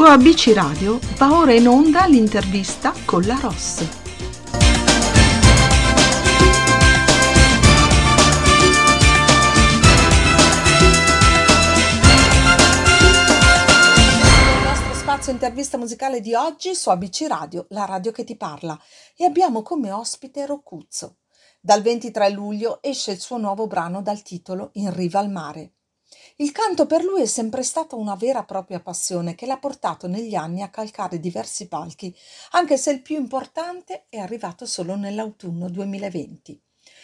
Su ABC Radio va ora in onda l'intervista con la Ross. Intervista musicale di oggi su ABC Radio, la radio che ti parla, e abbiamo come ospite Roccuzzo. Dal 23 luglio esce il suo nuovo brano dal titolo In riva al mare. Il canto per lui è sempre stata una vera e propria passione che l'ha portato negli anni a calcare diversi palchi, anche se il più importante è arrivato solo nell'autunno 2020.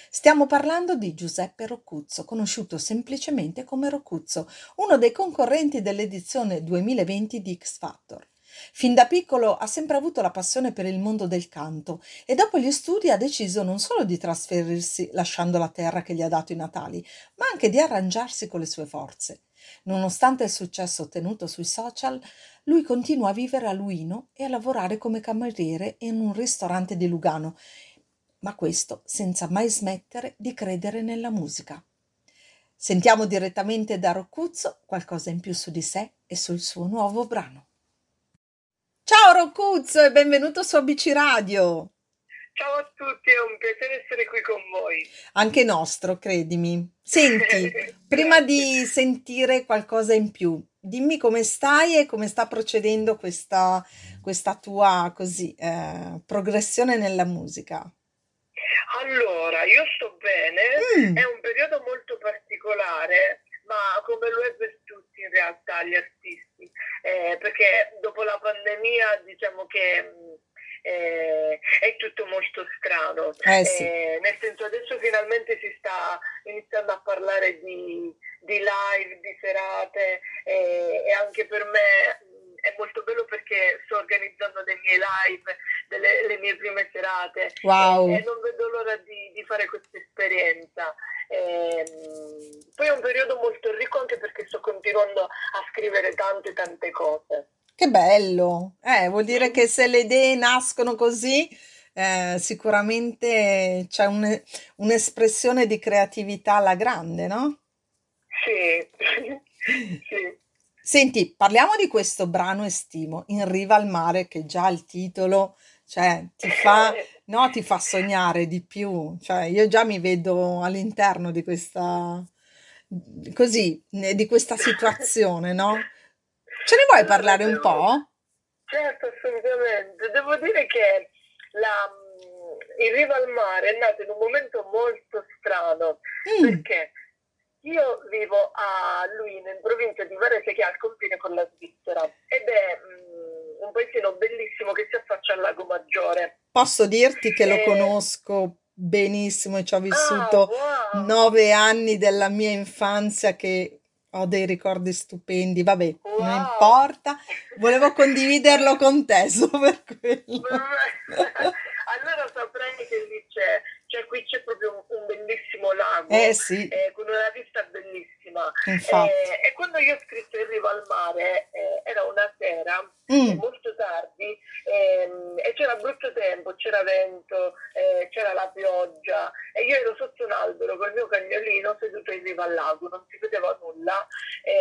Stiamo parlando di Giuseppe Roccuzzo, conosciuto semplicemente come Roccuzzo, uno dei concorrenti dell'edizione 2020 di X Factor. Fin da piccolo ha sempre avuto la passione per il mondo del canto e dopo gli studi ha deciso non solo di trasferirsi lasciando la terra che gli ha dato i natali, ma anche di arrangiarsi con le sue forze. Nonostante il successo ottenuto sui social, lui continua a vivere a Luino e a lavorare come cameriere in un ristorante di Lugano, ma questo senza mai smettere di credere nella musica. Sentiamo direttamente da Roccuzzo qualcosa in più su di sé e sul suo nuovo brano. Ciao Roccuzzo e benvenuto su ABC Radio. Ciao a tutti, è un piacere essere qui con voi. Anche nostro, credimi. Senti, prima di sentire qualcosa in più, dimmi come stai e come sta procedendo questa, questa tua così, eh, progressione nella musica. Allora, io sto bene, mm. è un periodo molto particolare, ma come lo è per tutti in realtà gli artisti, eh, perché dopo la pandemia diciamo che mm, eh, è tutto molto strano. Eh sì. eh, nel senso adesso finalmente si sta iniziando a parlare di, di live, di serate eh, e anche per me è molto bello perché sto organizzando dei miei live, delle, le mie prime serate wow. e, e, non vedo l'ora di, di fare questa esperienza. E, poi è un periodo molto ricco anche perché sto continuando a scrivere tante tante cose. Che bello! Eh, vuol dire che se le idee nascono così, eh, sicuramente c'è un, un'espressione di creatività alla grande, no? Sì, sì. Senti, parliamo di questo brano estivo, In riva al mare, che già il titolo, cioè, ti fa, no, ti fa sognare di più. Cioè, io già mi vedo all'interno di questa, così, di questa situazione, no? Ce ne vuoi parlare un po'? Certo, assolutamente. Devo dire che la, In riva al mare è nato in un momento molto strano, mm. perché io vivo a Luino, in provincia di Varese, che è al confine con la Svizzera, ed è um, un paesino bellissimo che si affaccia al Lago Maggiore. Posso dirti che e... lo eh, conosco benissimo e ci ho vissuto ah, wow. nove anni della mia infanzia che ho dei ricordi stupendi, vabbè, wow. non importa, volevo condividerlo con te, solo per quello. allora saprei che lì c'è cioè qui c'è proprio un, bellissimo lago eh, sì. eh, con una vista bellissima. Eh, e quando io ho scritto In riva al mare eh, era una sera, mm. molto tardi, ehm, e c'era brutto tempo, c'era vento, eh, c'era la pioggia e io ero sotto un albero con il mio cagnolino seduto in riva al lago, non si vedeva nulla,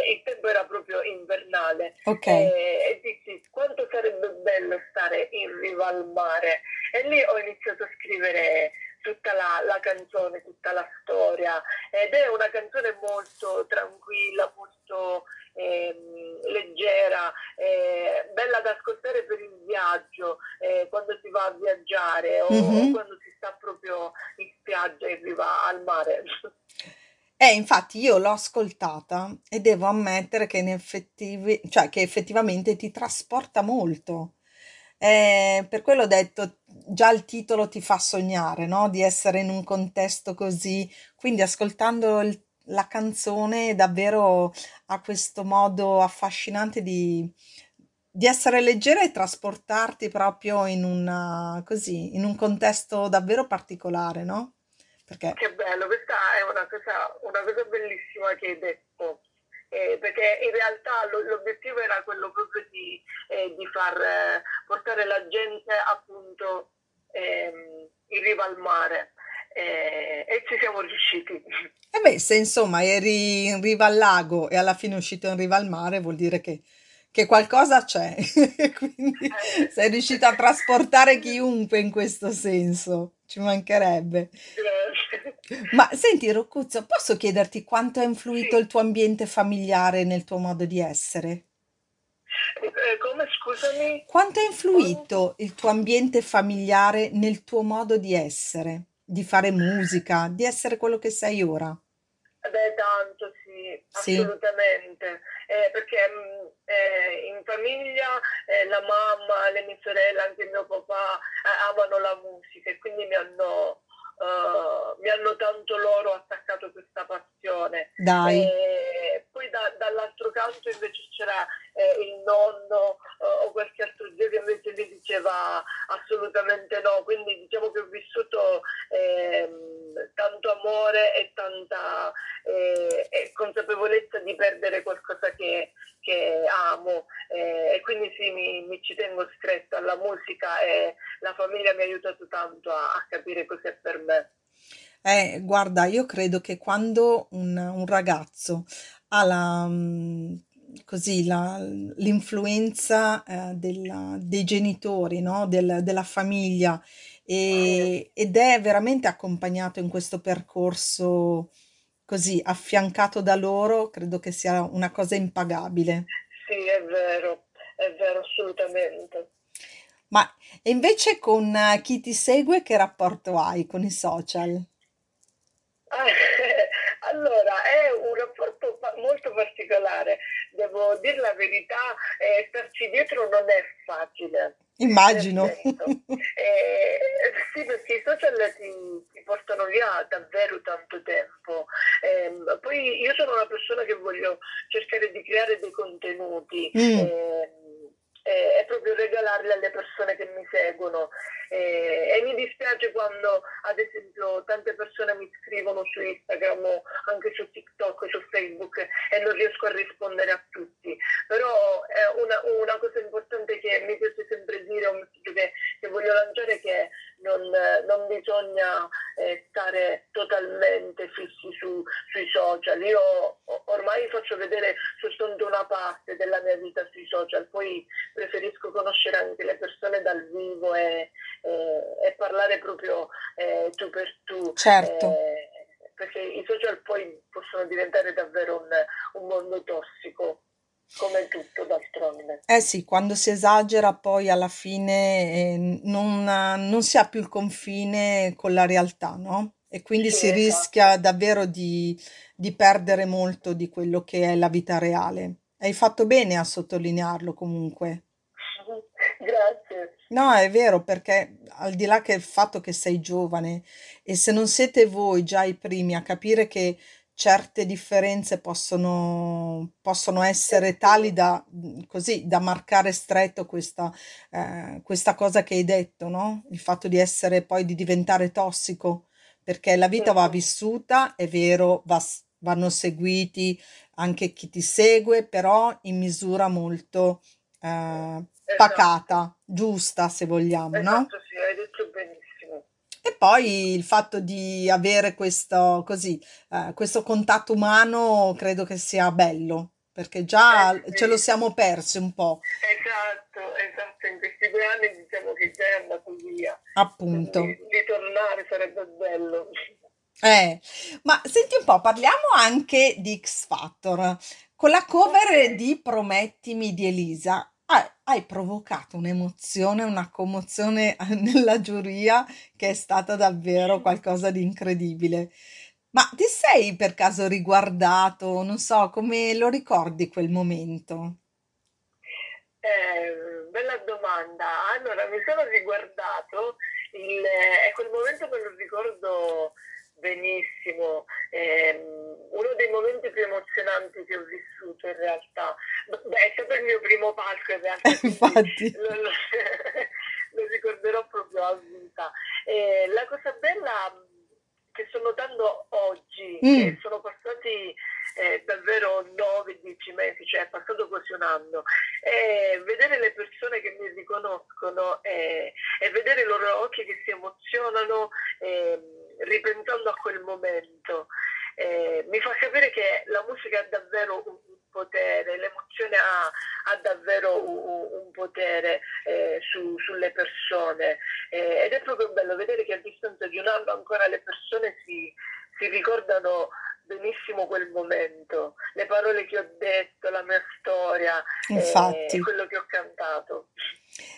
il tempo era proprio invernale. Okay. e dissi quanto sarebbe bello stare in riva al mare. E lì ho iniziato a scrivere tutta la, la, canzone, tutta la storia ed è una canzone molto tranquilla, molto ehm, leggera, eh, bella da ascoltare per il viaggio, eh, quando si va a viaggiare o, mm-hmm. quando si sta proprio in spiaggia e arriva al mare. Eh, infatti io l'ho ascoltata e devo ammettere che, in effettivi, cioè, che effettivamente ti trasporta molto. Eh, per quello ho detto, già il titolo ti fa sognare, no? Di essere in un contesto così, quindi ascoltando il, la canzone davvero ha questo modo affascinante di, di essere leggera e trasportarti proprio in, una, così, in un contesto davvero particolare, no? Perché... Che bello, questa è una cosa, una cosa bellissima che hai detto eh, perché in realtà lo, l'obiettivo era quello proprio di, eh, di far eh, portare la gente appunto ehm, in riva al mare. Eh, e ci siamo riusciti. E beh, se insomma eri in riva al lago e alla fine uscito in riva al mare vuol dire che, che qualcosa c'è, quindi Eh, sei riuscita a trasportare chiunque in questo senso, ci mancherebbe. grazie. Ma senti, Roccuzzo, posso chiederti quanto ha influito il Sì. tuo ambiente familiare nel tuo modo di essere? Eh, come scusami? Quanto ha Quanto? influito il tuo ambiente familiare nel tuo modo di essere, di fare musica, di essere quello che sei ora? Beh, tanto sì, Sì, assolutamente. Eh, perché mh, eh, in famiglia eh, la mamma, le mie sorelle, anche mio papà eh, amano la musica e quindi mi hanno, eh, mi hanno tanto loro attaccato questa passione. dai, E poi da- dall'altro canto invece c'era eh, il nonno eh, o qualche altro zio che invece mi diceva assolutamente no. Quindi diciamo che ho vissuto ehm, tanto amore e tanta eh, e consapevolezza di perdere qualcosa che, che amo eh, e quindi sì, mi, mi ci tengo stretta alla musica e la famiglia mi ha aiutato tanto a, a capire cos'è per me. Eh, guarda, io credo che quando un, un ragazzo ha la, mm, così, la- l'influenza eh, della- dei genitori, no? Del- della famiglia e- ed è veramente accompagnato in questo percorso così, affiancato da loro, credo che sia una cosa impagabile. sì, è vero, è vero, assolutamente. Ma e invece con eh, chi ti segue, che rapporto hai con i social? Ah, Allora, è un rapporto molto particolare, devo dire la verità, eh, starci dietro non è facile, Immagino. eh, sì, perché i social ti, ti portano via davvero tanto tempo. Ehm, poi io sono una persona che voglio cercare di creare dei contenuti. Mm, ehm, e e proprio regalarli alle persone che mi seguono. E, e mi dispiace quando, ad esempio, tante persone mi scrivono su Instagram o anche su TikTok, su Facebook e non riesco a rispondere a tutti. Però è una, una cosa importante che mi piace sempre dire, un messaggio che, che voglio lanciare, è che non, non bisogna eh, stare totalmente fissi su- sui social. Io ormai faccio vedere soltanto una parte della mia vita sui social, poi preferisco conoscere anche le persone dal vivo e, e- e parlare proprio eh, tu per tu, certo. eh, perché i social poi possono diventare davvero un, un mondo tossico, come tutto d'altronde. Eh sì, quando si esagera poi alla fine eh, non, non si ha più il confine con la realtà, no? E quindi Sì, si rischia esatto. davvero di, di perdere molto di quello che è la vita reale. Hai fatto bene a sottolinearlo comunque. Grazie. No, è vero, perché al di là che il fatto che sei giovane e se non siete voi già i primi a capire che certe differenze possono, possono essere tali da, così, da marcare stretto questa, eh, questa cosa che hai detto, no? Il fatto di essere poi di diventare tossico, perché la vita va mhm, vissuta, è vero, va vanno seguiti anche chi ti segue, però in misura molto eh, Esatto, pacata, giusta se vogliamo, no? esatto, sì, hai detto benissimo. E poi il fatto di avere questo, così, eh, questo contatto umano credo che sia bello, perché Eh già ce lo siamo persi un po', esatto, esatto, in questi due anni diciamo che già è andato via, appunto. quindi ritornare sarebbe bello. Eh, ma senti un po', parliamo anche di X Factor. Con la cover di Promettimi di Elisa, hai, hai provocato un'emozione, una commozione nella giuria che è stata davvero qualcosa di incredibile. Ma ti sei per caso riguardato, non so, come lo ricordi quel momento? Eh, bella domanda. Allora, mi sono riguardato, il, e quel momento me lo ricordo benissimo. Ehm, uno dei momenti più emozionanti che ho vissuto in realtà. Beh, è stato il mio primo palco in realtà, Infatti. lo, lo- lo ricorderò proprio a vita. E la cosa bella che sto notando oggi, che Mm, sono passati eh, davvero 9-10 mesi, cioè è passato quasi un anno, e vedere le persone che mi riconoscono e, e vedere i loro occhi che si emozionano ehm, ripensando a quel momento. Eh, mi fa capire che la musica ha davvero un, potere, l'emozione ha, ha davvero un, un potere eh, su, sulle persone eh, ed è proprio bello vedere che a distanza di un anno ancora le persone si, si ricordano benissimo quel momento, le parole che ho detto, la mia storia Infatti. e quello che ho cantato.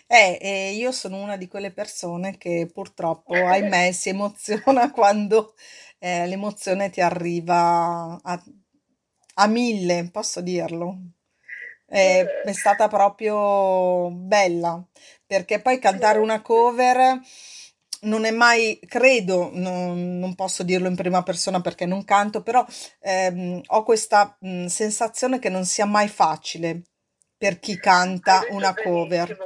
Eh, e io sono una di quelle persone che purtroppo, ahimè, si emoziona quando eh, l'emozione ti arriva a, a mille, posso dirlo. Eh, è stata proprio bella, perché poi cantare una cover non è mai, credo, non, non posso dirlo in prima persona perché non canto, però ehm, ho questa mh, sensazione che non sia mai facile per chi canta una cover.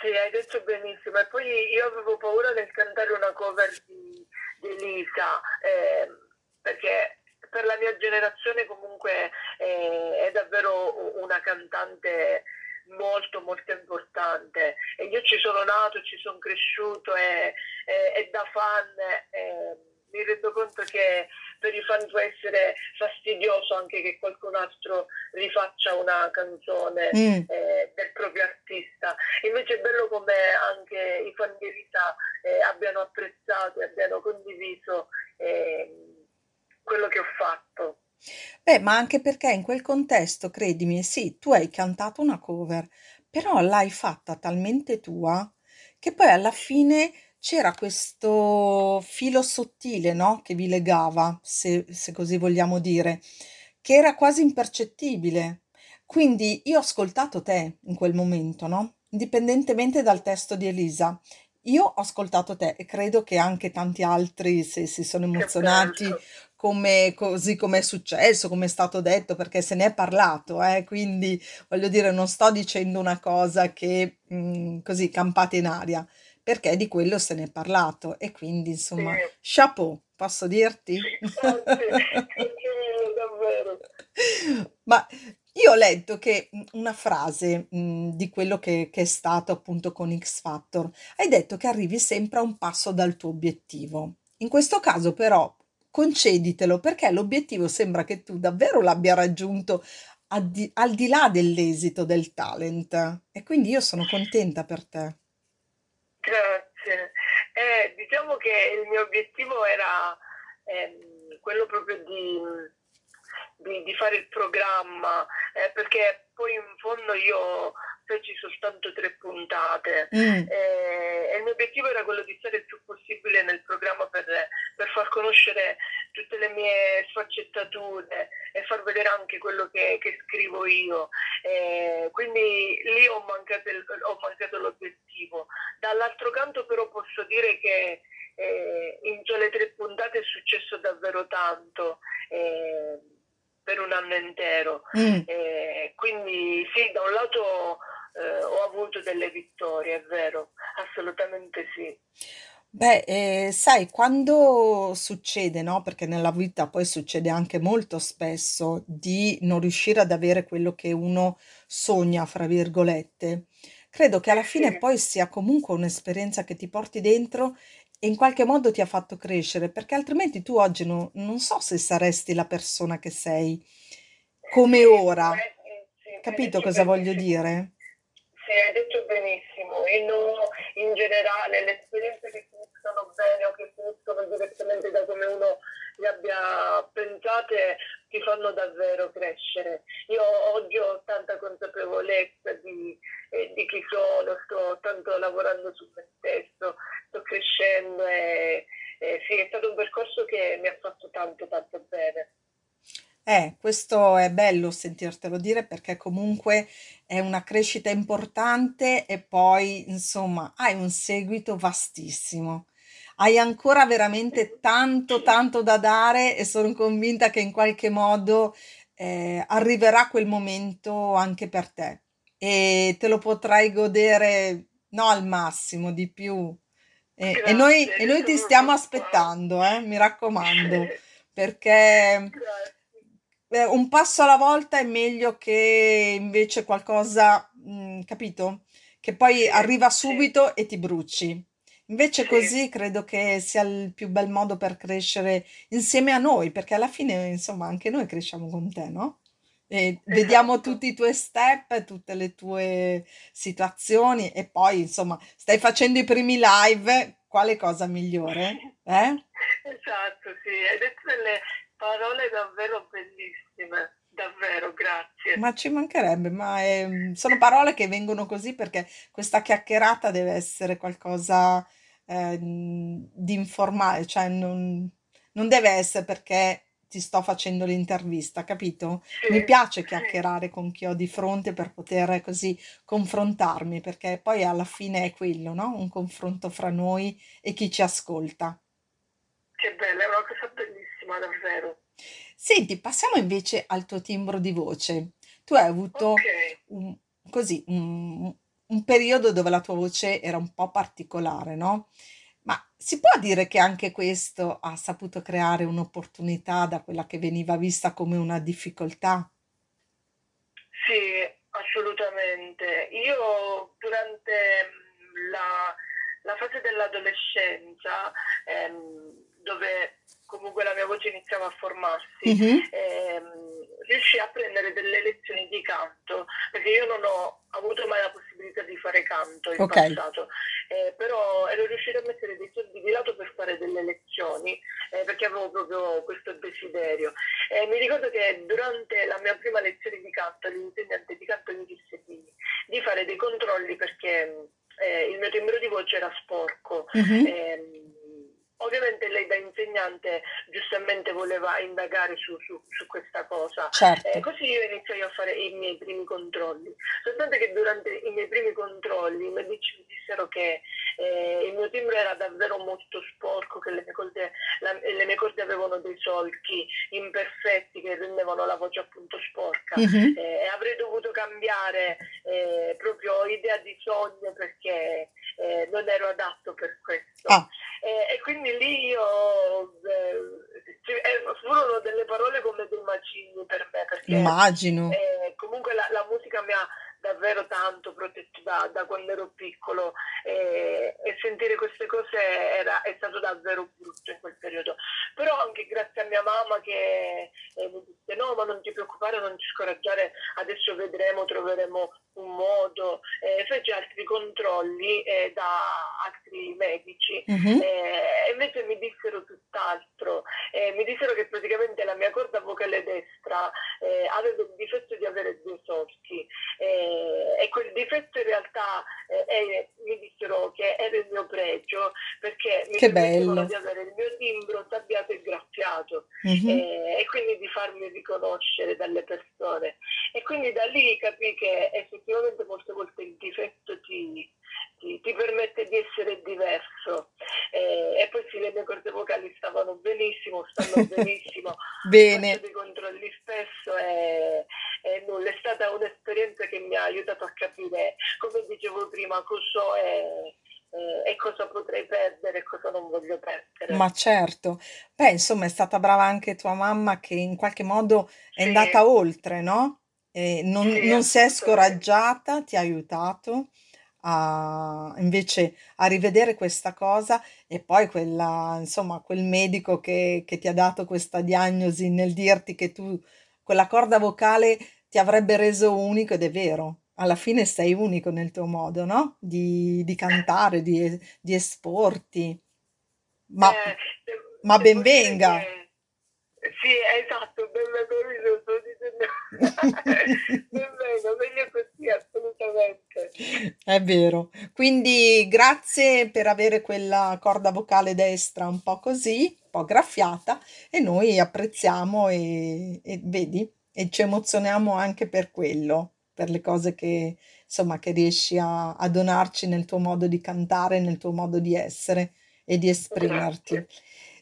sì, hai detto benissimo. E poi io avevo paura nel cantare una cover di, di Elisa, ehm, perché per la mia generazione comunque eh, è davvero una cantante molto molto importante e io ci sono nato, ci sono cresciuto e, e- e da fan eh, mi rendo conto che per i fan può essere fastidioso anche che qualcun altro rifaccia una canzone Mm. eh, del proprio artista. Invece è bello come anche i fan di Rita eh, abbiano apprezzato e abbiano condiviso ehm, quello che ho fatto. Beh, ma anche perché in quel contesto, credimi, sì, tu hai cantato una cover, però l'hai fatta talmente tua che poi alla fine c'era questo filo sottile, no? Che vi legava, se, se così vogliamo dire, che era quasi impercettibile. Quindi io ho ascoltato te in quel momento, no? Indipendentemente dal testo di Elisa. Io ho ascoltato te e credo che anche tanti altri, se si sono Che emozionati bello. Come, così come è successo, come è stato detto, perché se ne è parlato, eh, quindi voglio dire, non sto dicendo una cosa che mm, così campate in aria, perché di quello se ne è parlato e quindi Sì, insomma, chapeau, posso dirti? grazie, davvero. Ma io ho letto che mm, una frase, mm, di quello che, che è stato appunto con X Factor, hai detto che arrivi sempre a un passo dal tuo obiettivo. In questo caso però conceditelo perché l'obiettivo sembra che tu davvero l'abbia raggiunto di, al di là dell'esito del talent. E quindi io sono contenta per te. Grazie. Eh, diciamo che il mio obiettivo era ehm, quello proprio di, di- di fare il programma, eh, perché poi in fondo io feci soltanto tre puntate Mm, eh, e il mio obiettivo era quello di stare il più possibile nel programma per, per far conoscere tutte le mie sfaccettature e far vedere anche quello che, che scrivo io. Eh, quindi lì ho mancato, il- ho mancato l'obiettivo. Dall'altro canto però posso dire che eh, in sole tre puntate è successo davvero tanto eh, per un anno intero. mm. Eh, quindi sì, da un lato eh, ho avuto delle vittorie, è vero, assolutamente sì. Beh, eh, sai, quando succede, no? Perché nella vita poi succede anche molto spesso di non riuscire ad avere quello che uno sogna, fra virgolette. Credo che alla fine sì, poi sia comunque un'esperienza che ti porti dentro e in qualche modo ti ha fatto crescere, perché altrimenti tu oggi no- non so se saresti la persona che sei come sì, ora. hai, sì, Capito cosa voglio benissimo. dire? Sì, hai detto benissimo, e no, in generale le esperienze che finiscono bene o che finiscono direttamente da come uno le abbia pensate ti fanno davvero crescere. Io oggi ho tanta consapevolezza di, eh, di chi sono, sto tanto lavorando su me stesso, sto crescendo e, e sì, è stato un percorso che mi ha fatto tanto tanto bene. Eh, questo è bello sentirtelo dire perché comunque è una crescita importante e poi, insomma, hai un seguito vastissimo. Hai ancora veramente tanto, tanto da dare e sono convinta che in qualche modo eh, arriverà quel momento anche per te e te lo potrai godere, no, al massimo, di più. E, e noi, e noi ti stiamo aspettando, eh, mi raccomando perché Grazie. Eh, un passo alla volta è meglio che invece qualcosa, mm, capito? Che poi arriva subito e ti bruci. Invece sì. così credo che sia il più bel modo per crescere insieme a noi, perché alla fine, insomma, anche noi cresciamo con te, no? E vediamo esatto. tutti i tuoi step, tutte le tue situazioni e poi, insomma, stai facendo i primi live, quale cosa migliore? Eh? Esatto, sì, hai detto delle parole davvero bellissime, davvero, grazie. Ma ci mancherebbe, ma ehm, sono parole che vengono così perché questa chiacchierata deve essere qualcosa ehm, di informale, cioè non, non deve essere perché ti sto facendo l'intervista, capito? Sì, Mi piace sì, chiacchierare con chi ho di fronte per poter così confrontarmi, perché poi alla fine è quello, no? Un confronto fra noi e chi ci ascolta. che bella, è una cosa bellissima, davvero. Senti, passiamo invece al tuo timbro di voce. Tu hai Ok, avuto un, così, un, un periodo dove la tua voce era un po' particolare, no? Ma si può dire che anche questo ha saputo creare un'opportunità da quella che veniva vista come una difficoltà? sì, assolutamente. Io durante mm, la, la fase dell'adolescenza, ehm, dove comunque la mia voce iniziava a formarsi, Mhm, ehm, riuscii a prendere delle lezioni di canto, perché io non ho avuto mai la possibilità di fare canto in Ok. passato, eh, però ero riuscita a mettere dei soldi di lato per fare delle lezioni, eh, perché avevo proprio questo desiderio. E mi ricordo che durante la mia prima lezione di canto, l'insegnante di canto mi disse di, di fare dei controlli perché eh, il mio timbro di voce era sporco. Mhm, Ehm, ovviamente lei da insegnante giustamente voleva indagare su, su- su questa cosa. Eh, certo. così io iniziai a fare i miei primi controlli. Soltanto che durante i miei primi controlli i medici mi dissero che eh, il mio timbro era davvero molto sporco, che le mie corde, la- le mie corde avevano dei solchi imperfetti che rendevano la voce appunto sporca Mhm. eh, e avrei dovuto cambiare eh, proprio idea di sogno perché eh, non ero adatto per questo. Ah, Eh, e quindi lì io eh, ci- eh, furono delle parole come dei macigni per me perché immagino. eh, comunque la, la musica mi ha davvero tanto protetto da, da quando ero piccolo e, e sentire queste cose era, è stato davvero brutto in quel periodo. Però anche grazie a mia mamma che eh, mi disse no ma non ti preoccupare, non ti scoraggiare, adesso vedremo, troveremo un modo. Eh, fece altri controlli eh, da altri medici Mhm. eh, e invece mi dissero tutt'altro. Eh, mi dissero che praticamente la mia corda vocale destra eh, aveva il difetto di avere due solchi eh, e quel difetto in realtà eh, è- mi dissero che era il mio pregio perché mi Che permettevano di bello. avere il mio timbro sabbiato e graffiato Mhm. eh, e quindi di farmi riconoscere dalle persone. E quindi da lì capì che effettivamente molte volte il difetto ti, ti- ti permette di essere diverso. Eh, e poi sì, le mie corde vocali stavano benissimo, stanno benissimo, Bene. dei controlli spesso e, e nulla, è stata un'esperienza che mi ha aiutato a capire, come dicevo prima, cosa è, eh, e cosa potrei perdere e cosa non voglio perdere. Ma certo. Beh, insomma, è stata brava anche tua mamma che in qualche modo è Sì, andata oltre, no? E non, sì, non si è assolutamente. scoraggiata, ti ha aiutato a, invece a rivedere questa cosa e poi quella, insomma, quel medico che, che ti ha dato questa diagnosi nel dirti che tu, quella corda vocale ti avrebbe reso unico ed è vero. Alla fine sei unico nel tuo modo, no? Di, di cantare, di, di esporti. Ma, Eh, ma ben venga. che sì, esatto, ben venga, sto dicendo ben venga, meglio così, assolutamente. È vero. Quindi grazie per avere quella corda vocale destra un po' così, un po' graffiata, e noi apprezziamo e, e vedi, e ci emozioniamo anche per quello, per le cose che, insomma, che riesci a, a donarci nel tuo modo di cantare, nel tuo modo di essere e di esprimerti. Grazie.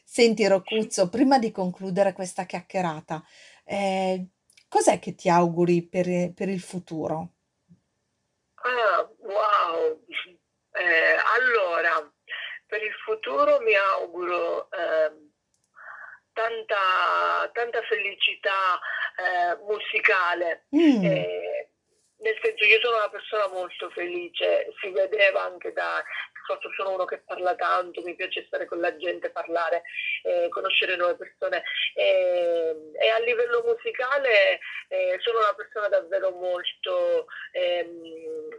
Senti, Rocuzzo, prima di concludere questa chiacchierata, eh, cos'è che ti auguri per per il futuro? Ah, wow. Eh, allora, per il futuro mi auguro ehm, tanta, tanta felicità eh, musicale. Mm, Eh, nel senso io sono una persona molto felice, si vedeva anche da sono uno che parla tanto, mi piace stare con la gente, parlare, eh, conoscere nuove persone. E, e, a livello musicale eh, sono una persona davvero molto,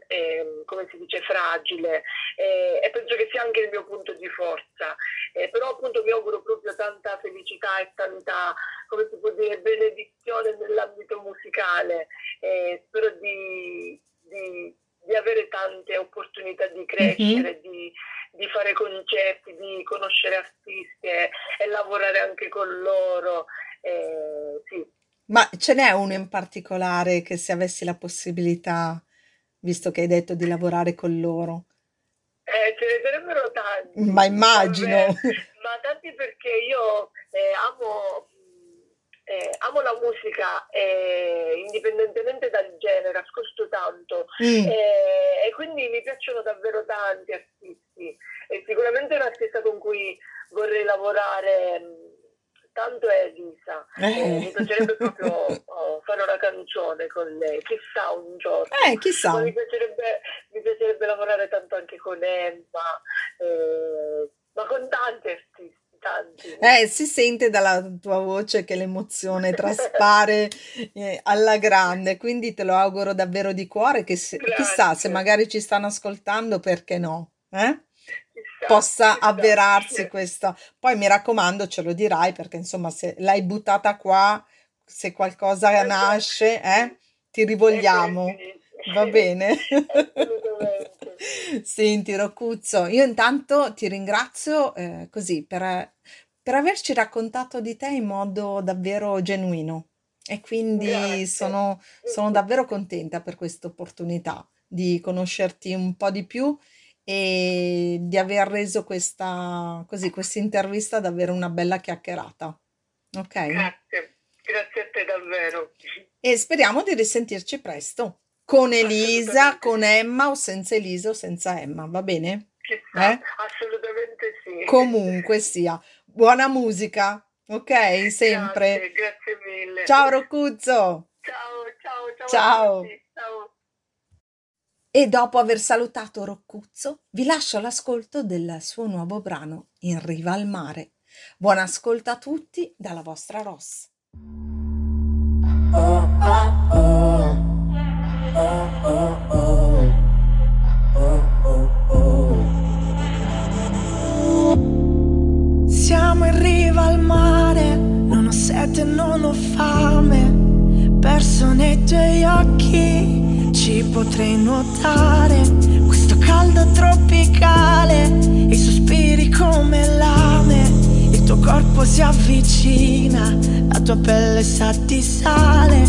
ehm, come si dice, fragile eh, e penso che sia anche il mio punto di forza, eh, però appunto mi auguro proprio tanta felicità e tanta, come si può dire, benedizione nell'ambito musicale, eh, spero di, di di avere tante opportunità di crescere, mm-hmm. di, di, fare concerti, di conoscere artisti e, e lavorare anche con loro. Eh, sì. Ma ce n'è uno in particolare che se avessi la possibilità, visto che hai detto di lavorare con loro? Eh, ce ne sarebbero tanti. Ma immagino. ma tanti perché io eh, amo eh, amo la musica eh, indipendentemente dal genere, ascolto tanto mm. eh, e quindi mi piacciono davvero tanti artisti e sicuramente un artista con cui vorrei lavorare mm, tanto è Elisa, eh. mi piacerebbe proprio oh, fare una canzone con lei, chissà un giorno. Eh, chissà. Mi piacerebbe, mi piacerebbe lavorare tanto anche con Emma, eh, ma con tanti artisti tanti. Eh, si sente dalla tua voce che l'emozione traspare eh, alla grande, quindi te lo auguro davvero di cuore che se, chissà se magari ci stanno ascoltando, perché no? Eh? Possa avverarsi questa. Poi mi raccomando, ce lo dirai perché insomma se l'hai buttata qua, se qualcosa esatto. nasce, eh, ti rivogliamo. Va bene? Senti Roccuzzo, io intanto ti ringrazio eh, così per, per averci raccontato di te in modo davvero genuino e quindi sono, sono davvero contenta per questa opportunità di conoscerti un po' di più e di aver reso questa così questa intervista davvero una bella chiacchierata. Ok? Grazie, grazie a te davvero. E speriamo di risentirci presto. Con Elisa, con Emma o senza Elisa o senza Emma, va bene? Chissà, eh? Assolutamente sì. Comunque sia. Buona musica, ok? Sempre. Grazie, grazie mille. Ciao Roccuzzo. Ciao, ciao, ciao. Ciao. E dopo aver salutato Roccuzzo, vi lascio l'ascolto del suo nuovo brano In riva al mare. Buon ascolto a tutti dalla vostra Ross. Siamo in riva al mare, non ho sete, non ho fame. Perso nei tuoi occhi, ci potrei nuotare. Questo caldo tropicale, i sospiri come lame. Il tuo corpo si avvicina, la tua pelle sa di sale.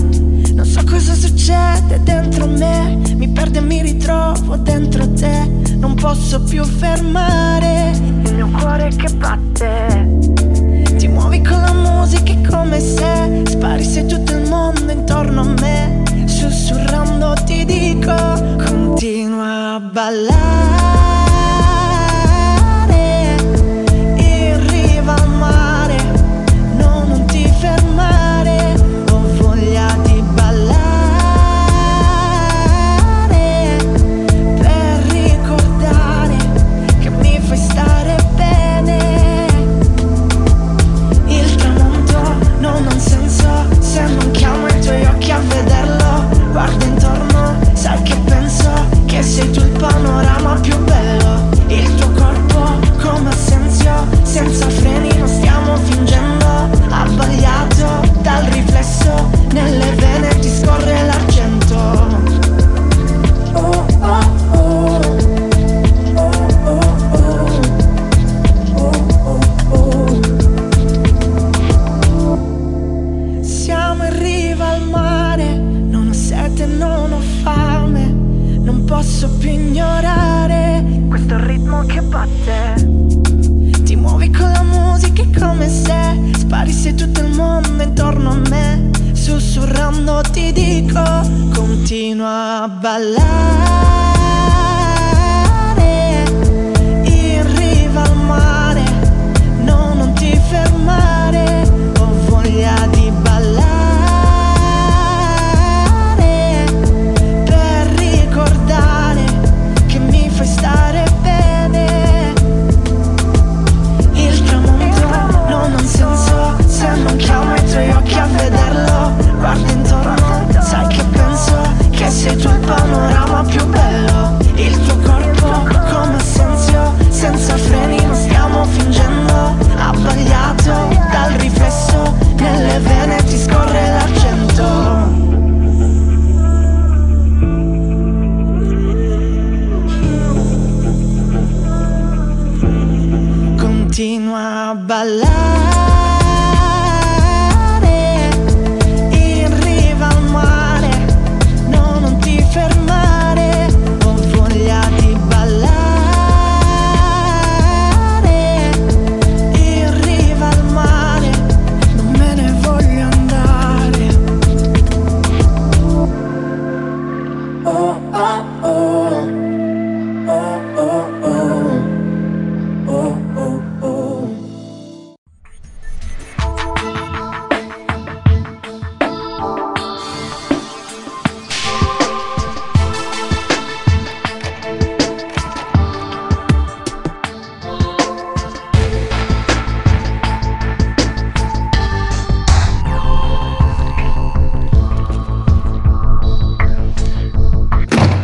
Non so cosa succede dentro me, mi perdo e mi ritrovo dentro te. Non posso più fermare il mio cuore che batte. Dico, continua a ballare.